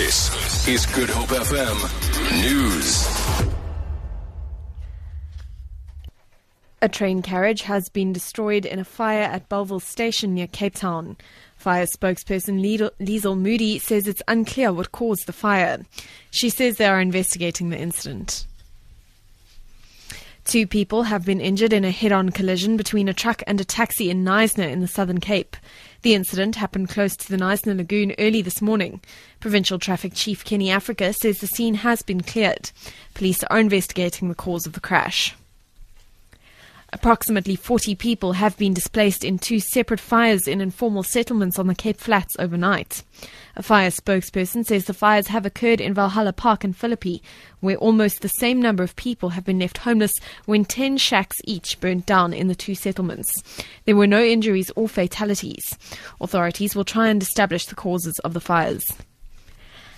This is Good Hope FM News. A train carriage has been destroyed in a fire at Bellville Station near Cape Town. Fire spokesperson Liesl Moody says it's unclear what caused the fire. She says they are investigating the incident. Two people have been injured in a head on collision between a truck and a taxi in Knysna in the Southern Cape. The incident happened close to the Knysna Lagoon early this morning. Provincial Traffic Chief Kenny Africa says the scene has been cleared. Police are investigating the cause of the crash. Approximately 40 people have been displaced in two separate fires in informal settlements on the Cape Flats overnight. A fire spokesperson says the fires have occurred in Valhalla Park in Philippi, where almost the same number of people have been left homeless when 10 shacks each burnt down in the two settlements. There were no injuries or fatalities. Authorities will try and establish the causes of the fires.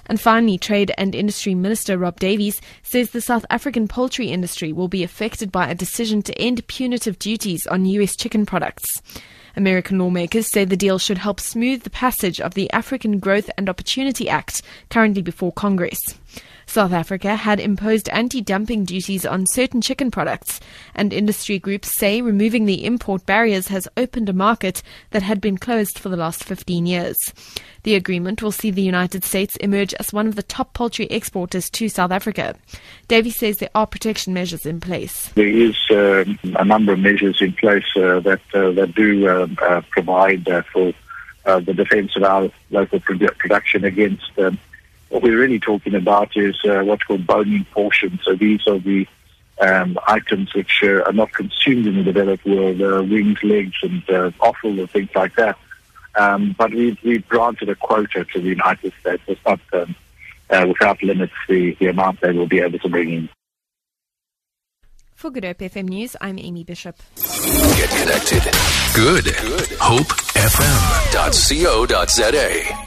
And finally, Trade and Industry Minister Rob Davies says the South African poultry industry will be affected by a decision to end punitive duties on US chicken products. American lawmakers say the deal should help smooth the passage of the African Growth and Opportunity Act, currently before Congress. South Africa had imposed anti dumping duties on certain chicken products, and industry groups say removing the import barriers has opened a market that had been closed for the last 15 years. The agreement will see the United States emerge as one of the top poultry exporters to South Africa. Davies says there are protection measures in place. There is uh, a number of measures in place uh, that uh, that do um, uh, provide uh, for uh, the defence of our local produ- production against. Um, what we're really talking about is what's called bone-in portions. So these are the um, items which are not consumed in the developed world, wings, legs, and offal, and things like that. Um, but we've, we've granted a quota to the United States. It's not um, uh, without limits the, the amount they will be able to bring in. For Good Hope FM News, I'm Amy Bishop. Get connected. Good. Good. HopeFM.co.za.